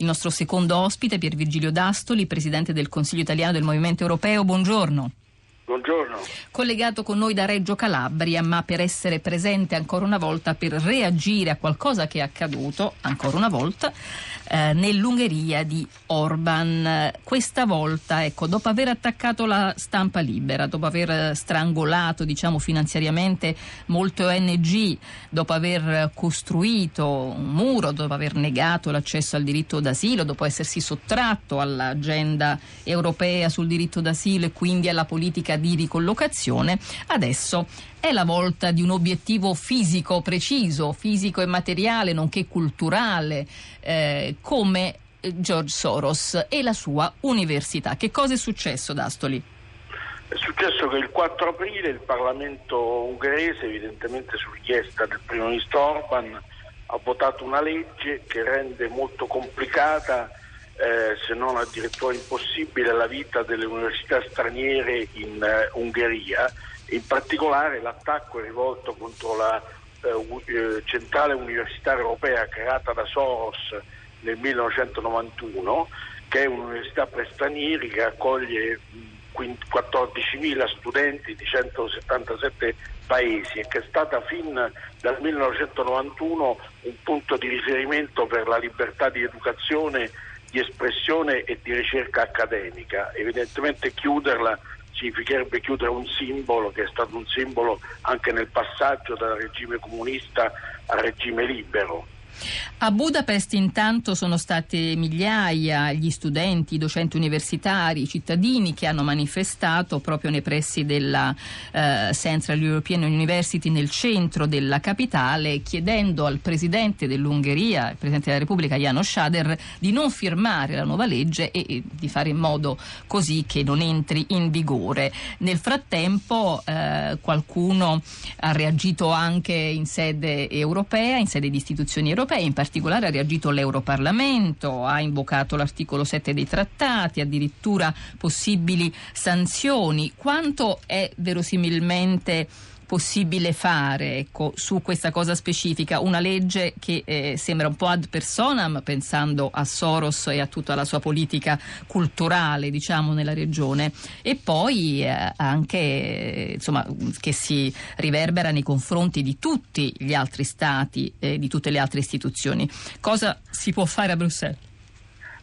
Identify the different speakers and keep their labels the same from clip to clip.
Speaker 1: Il nostro secondo ospite, Pier Virgilio D'Astoli, presidente del Consiglio italiano del Movimento Europeo. Buongiorno.
Speaker 2: Buongiorno.
Speaker 1: Collegato con noi da Reggio Calabria, ma per essere presente ancora una volta, per reagire a qualcosa che è accaduto ancora una volta eh, nell'Ungheria di Orban. Questa volta, ecco, dopo aver attaccato la stampa libera, dopo aver strangolato, diciamo, finanziariamente molte ONG, dopo aver costruito un muro, dopo aver negato l'accesso al diritto d'asilo, dopo essersi sottratto all'agenda europea sul diritto d'asilo e quindi alla politica di ricollocazione, adesso è la volta di un obiettivo fisico preciso, fisico e materiale, nonché culturale, eh, come George Soros e la sua università. Che cosa è successo, D'Astoli?
Speaker 2: È successo che il 4 aprile il Parlamento ungherese, evidentemente su richiesta del primo ministro Orban, ha votato una legge che rende molto complicata, eh, se non addirittura impossibile, la vita delle università straniere in eh, Ungheria. In particolare l'attacco è rivolto contro la eh, eh centrale universitaria europea creata da Soros nel 1991, che è un'università per stranieri che accoglie 14.000 studenti di 177 paesi e che è stata fin dal 1991 un punto di riferimento per la libertà di educazione, di espressione e di ricerca accademica. Evidentemente chiuderla significherebbe chiudere un simbolo che è stato un simbolo anche nel passaggio dal regime comunista al regime libero.
Speaker 1: A Budapest intanto sono state migliaia gli studenti, i docenti universitari, i cittadini che hanno manifestato proprio nei pressi della eh, Central European University nel centro della capitale chiedendo al presidente dell'Ungheria, il presidente della Repubblica Janos Schader, di non firmare la nuova legge e, e, di fare in modo così che non entri in vigore. Nel frattempo eh, qualcuno ha reagito anche in sede europea, in sede di istituzioni europee europee, in particolare ha reagito l'Europarlamento, ha invocato l'articolo 7 dei trattati, addirittura possibili sanzioni. Quanto è verosimilmente possibile fare ecco, su questa cosa specifica? Una legge che eh, sembra un po' ad personam, pensando a Soros e a tutta la sua politica culturale diciamo, nella regione, e poi eh, anche insomma, che si riverbera nei confronti di tutti gli altri stati e di tutte le altre istituzioni. Cosa si può fare a Bruxelles?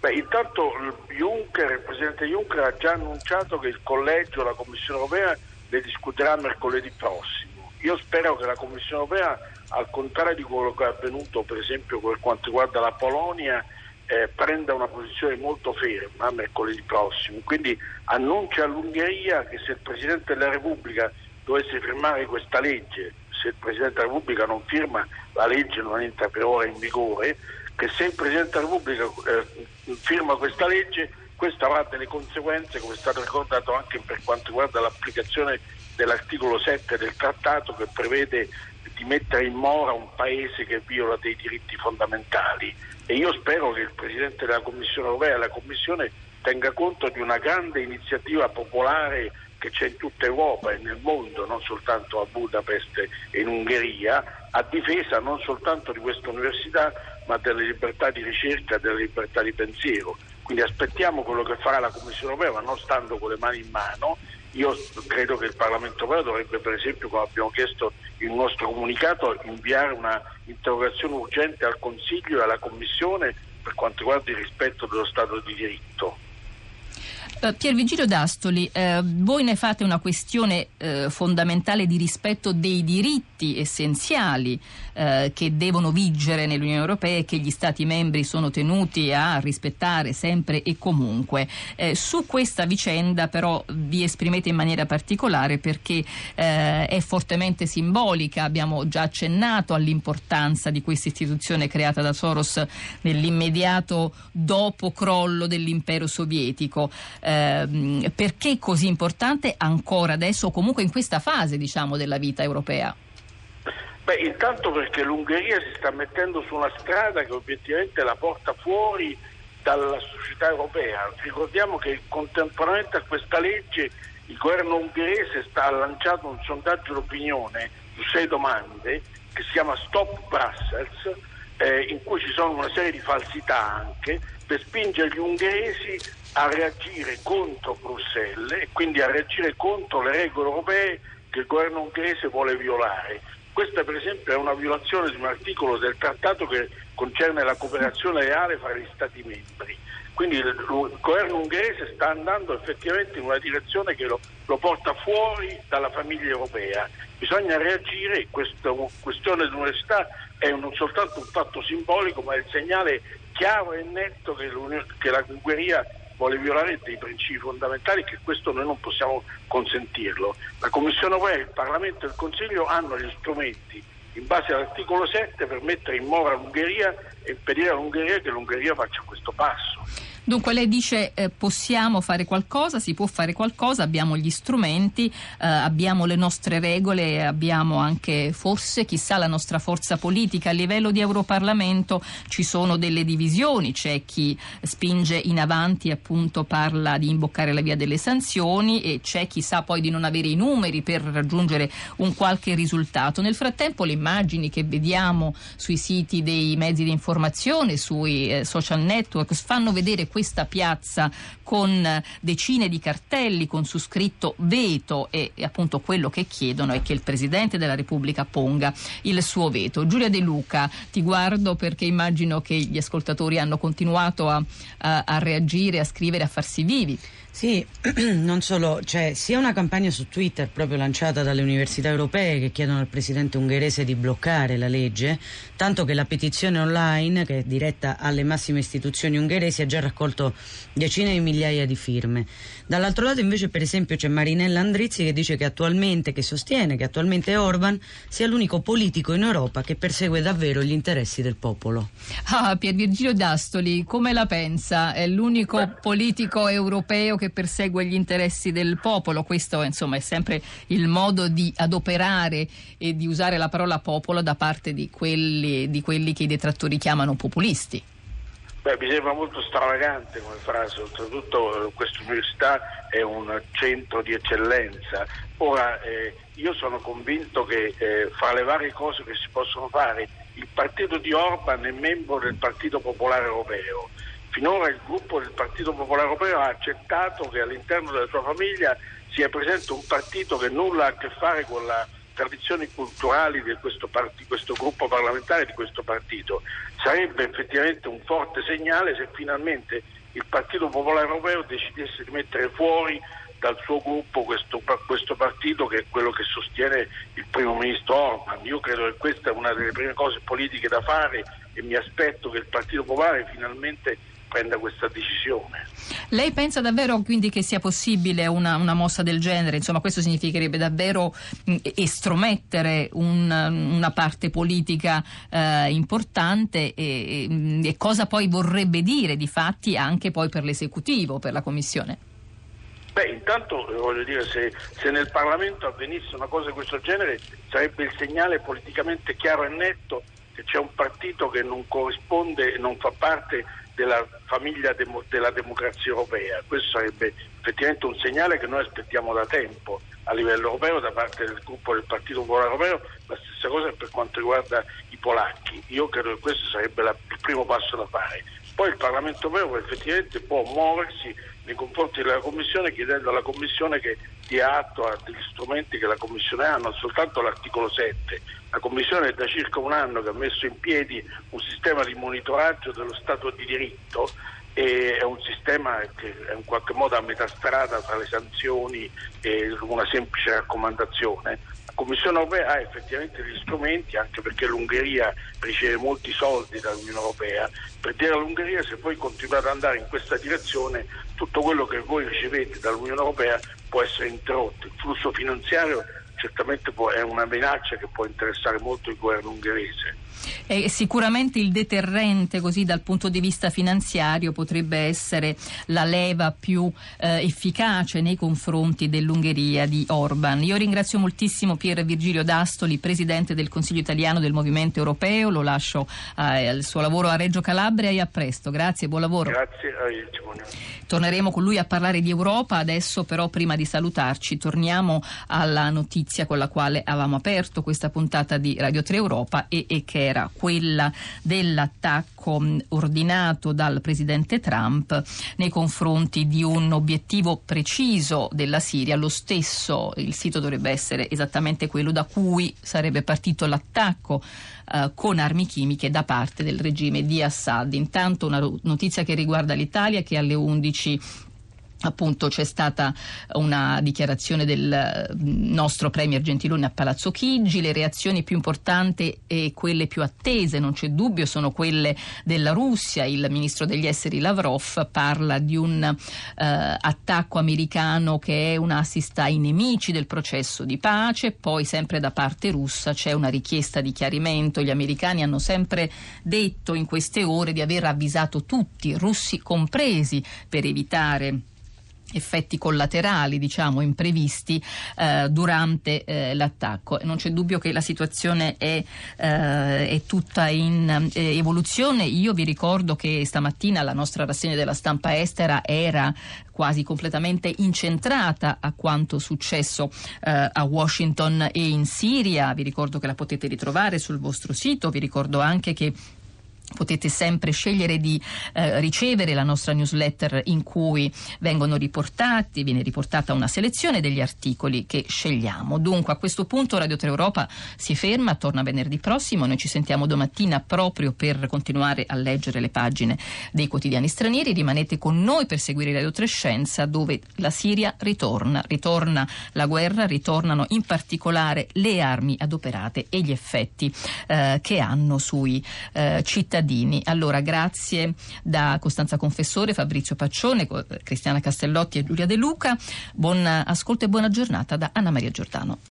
Speaker 2: Beh, intanto Juncker, il Presidente Juncker ha già annunciato che il collegio, la Commissione europea ne discuterà mercoledì prossimo. Io spero che la Commissione europea, al contrario di quello che è avvenuto per esempio per quanto riguarda la Polonia, eh, prenda una posizione molto ferma mercoledì prossimo. Quindi annuncia all'Ungheria che se il Presidente della Repubblica dovesse firmare questa legge, se il Presidente della Repubblica non firma la legge non entra per ora in vigore, che se il Presidente della Repubblica eh, firma questa legge questo avrà delle conseguenze, come è stato ricordato anche per quanto riguarda l'applicazione dell'articolo 7 del trattato che prevede di mettere in mora un paese che viola dei diritti fondamentali. E io spero che il Presidente della Commissione europea e la Commissione tenga conto di una grande iniziativa popolare che c'è in tutta Europa e nel mondo, non soltanto a Budapest e in Ungheria, a difesa non soltanto di questa università, ma delle libertà di ricerca e delle libertà di pensiero. Quindi aspettiamo quello che farà la Commissione europea, ma non stando con le mani in mano. Io credo che il Parlamento europeo dovrebbe, per esempio, come abbiamo chiesto in un nostro comunicato, inviare una interrogazione urgente al Consiglio e alla Commissione per quanto riguarda il rispetto dello Stato di diritto.
Speaker 1: Uh, Pier Vigilio D'Astoli, eh, voi ne fate una questione eh, fondamentale di rispetto dei diritti essenziali eh, che devono vigere nell'Unione Europea e che gli Stati membri sono tenuti a rispettare sempre e comunque. Eh, su questa vicenda però vi esprimete in maniera particolare perché eh, è fortemente simbolica, abbiamo già accennato all'importanza di questa istituzione creata da Soros nell'immediato dopo crollo dell'impero sovietico. Eh, perché è così importante ancora adesso comunque in questa fase diciamo, della vita europea?
Speaker 2: Beh, intanto perché l'Ungheria si sta mettendo su una strada che obiettivamente la porta fuori dalla società europea. Ricordiamo che contemporaneamente a questa legge il governo ungherese sta lanciando un sondaggio d'opinione su sei domande che si chiama Stop Brussels eh, in cui ci sono una serie di falsità anche per spingere gli ungheresi a reagire contro Bruxelles e quindi a reagire contro le regole europee che il governo ungherese vuole violare. Questa per esempio è una violazione di un articolo del trattato che concerne la cooperazione reale fra gli Stati membri. Quindi il, il governo ungherese sta andando effettivamente in una direzione che lo, lo porta fuori dalla famiglia europea. Bisogna reagire, questa questione dell'università è non soltanto un fatto simbolico, ma è il segnale chiaro e netto che, che la Ungheria vuole violare dei principi fondamentali che questo noi non possiamo consentirlo. La Commissione europea, il Parlamento e il Consiglio hanno gli strumenti in base all'articolo 7 per mettere in mora l'Ungheria e impedire all'Ungheria che l'Ungheria faccia questo passo.
Speaker 1: Dunque lei dice eh, possiamo fare qualcosa, si può fare qualcosa, abbiamo gli strumenti, eh, abbiamo le nostre regole, abbiamo anche forse chissà la nostra forza politica. A livello di Europarlamento ci sono delle divisioni, c'è chi spinge in avanti appunto parla di imboccare la via delle sanzioni e c'è chi sa poi di non avere i numeri per raggiungere un qualche risultato. Nel frattempo le immagini che vediamo sui siti dei mezzi di informazione, sui eh, social network fanno vedere questa piazza con decine di cartelli con su scritto veto e, e appunto quello che chiedono è che il Presidente della Repubblica ponga il suo veto. Giulia De Luca, ti guardo perché immagino che gli ascoltatori hanno continuato a, a, a reagire, a scrivere, a farsi vivi.
Speaker 3: Sì, non solo, c'è sia una campagna su Twitter proprio lanciata dalle università europee che chiedono al presidente ungherese di bloccare la legge, tanto che la petizione online, che è diretta alle massime istituzioni ungheresi, ha già raccolto decine di migliaia di firme. Dall'altro lato invece per esempio c'è Marinella Andrizzi che dice che attualmente, che sostiene che attualmente Orban sia l'unico politico in Europa che persegue davvero gli interessi del popolo.
Speaker 1: Ah, Pier Virgilio D'Astoli, come la pensa? È l'unico politico europeo che che persegue gli interessi del popolo. Questo insomma, è sempre il modo di adoperare e di usare la parola popolo da parte di quelli, di quelli che i detrattori chiamano populisti.
Speaker 2: Beh, mi sembra molto stravagante come frase, oltretutto eh, questa università è un centro di eccellenza. Ora, eh, io sono convinto che eh, fra le varie cose che si possono fare, il partito di Orban è membro del Partito Popolare Europeo Finora il gruppo del Partito Popolare Europeo ha accettato che all'interno della sua famiglia sia presente un partito che nulla ha a che fare con le tradizioni culturali di questo, part- questo gruppo parlamentare, di questo partito. Sarebbe effettivamente un forte segnale se finalmente il Partito Popolare Europeo decidesse di mettere fuori dal suo gruppo questo, questo, partito che è quello che sostiene il primo ministro Orban. Io credo che questa è una delle prime cose politiche da fare e mi aspetto che il Partito Popolare finalmente prenda questa decisione.
Speaker 1: Lei pensa davvero quindi che sia possibile una, una mossa del genere? Insomma, questo significherebbe davvero mh, estromettere un, una parte politica eh, importante e, e, e cosa poi vorrebbe dire di fatti anche poi per l'esecutivo, per la Commissione?
Speaker 2: Beh, intanto eh, voglio dire, se, se, nel Parlamento avvenisse una cosa di questo genere sarebbe il segnale politicamente chiaro e netto che c'è un partito che non corrisponde e non fa parte della famiglia demo, della democrazia europea. Questo sarebbe effettivamente un segnale che noi aspettiamo da tempo a livello europeo da parte del gruppo del Partito Popolare Europeo, la stessa cosa per quanto riguarda i polacchi. Io credo che questo sarebbe la, il primo passo da fare. Poi il Parlamento Europeo effettivamente può muoversi nei confronti della Commissione chiedendo alla Commissione che dia atto a degli strumenti che la Commissione ha, non soltanto l'articolo 7. La Commissione è da circa un anno che ha messo in piedi un sistema di monitoraggio dello Stato di diritto e è un sistema che è in qualche modo a metà strada tra le sanzioni e una semplice raccomandazione. Commissione europea ha effettivamente gli strumenti, anche perché l'Ungheria riceve molti soldi dall'Unione europea, per dire all'Ungheria se voi continuate ad andare in questa direzione tutto quello che voi ricevete dall'Unione Europea può essere interrotto. Il flusso finanziario certamente può, è una minaccia che può interessare molto il governo ungherese.
Speaker 1: E sicuramente il deterrente così dal punto di vista finanziario potrebbe essere la leva più eh, efficace nei confronti dell'Ungheria di Orban. Io ringrazio moltissimo Pier Virgilio D'Astoli, Presidente del Consiglio italiano del Movimento Europeo, lo lascio eh, al suo lavoro a Reggio Calabria e a presto. Grazie, buon lavoro.
Speaker 2: Grazie
Speaker 1: Torneremo con lui a parlare di Europa, adesso però prima di salutarci torniamo alla notizia con la quale avevamo aperto questa puntata di Radio 3 Europa e, e che era quella dell'attacco ordinato dal presidente Trump nei confronti di un obiettivo preciso della Siria. Lo stesso, il sito dovrebbe essere esattamente quello da cui sarebbe partito l'attacco eh, con armi chimiche da parte del regime di Assad. Intanto una notizia che riguarda l'Italia che alle 11 Appunto c'è stata una dichiarazione del mm, nostro Premier Gentiloni a Palazzo Chigi, le reazioni più importanti e quelle più attese, non c'è dubbio, sono quelle della Russia. Il ministro degli esteri Lavrov parla di un eh, attacco americano che è un assist ai nemici del processo di pace, poi sempre da parte russa c'è una richiesta di chiarimento. Gli americani hanno sempre detto in queste ore di aver avvisato tutti, russi compresi, per evitare effetti collaterali, diciamo, imprevisti eh, durante eh, l'attacco. Non c'è dubbio che la situazione è, eh, è tutta in eh, evoluzione. Io vi ricordo che stamattina la nostra rassegna della stampa estera era quasi completamente incentrata a quanto successo eh, a Washington e in Siria. Vi ricordo che la potete ritrovare sul vostro sito. Vi ricordo anche che Potete sempre scegliere di eh, ricevere la nostra newsletter in cui vengono riportati, viene riportata una selezione degli articoli che scegliamo. Dunque a questo punto Radio 3 Europa si ferma, torna venerdì prossimo, noi ci sentiamo domattina proprio per continuare a leggere le pagine dei quotidiani stranieri. Rimanete con noi per seguire Radio 3 Scienza dove la Siria ritorna, ritorna la guerra, ritornano in particolare le armi adoperate e gli effetti eh, che hanno sui eh, cittadini cittadini. Allora, grazie da Costanza Confessore, Fabrizio Paccione, Cristiana Castellotti e Giulia De Luca. Buon ascolto e buona giornata da Anna Maria Giordano.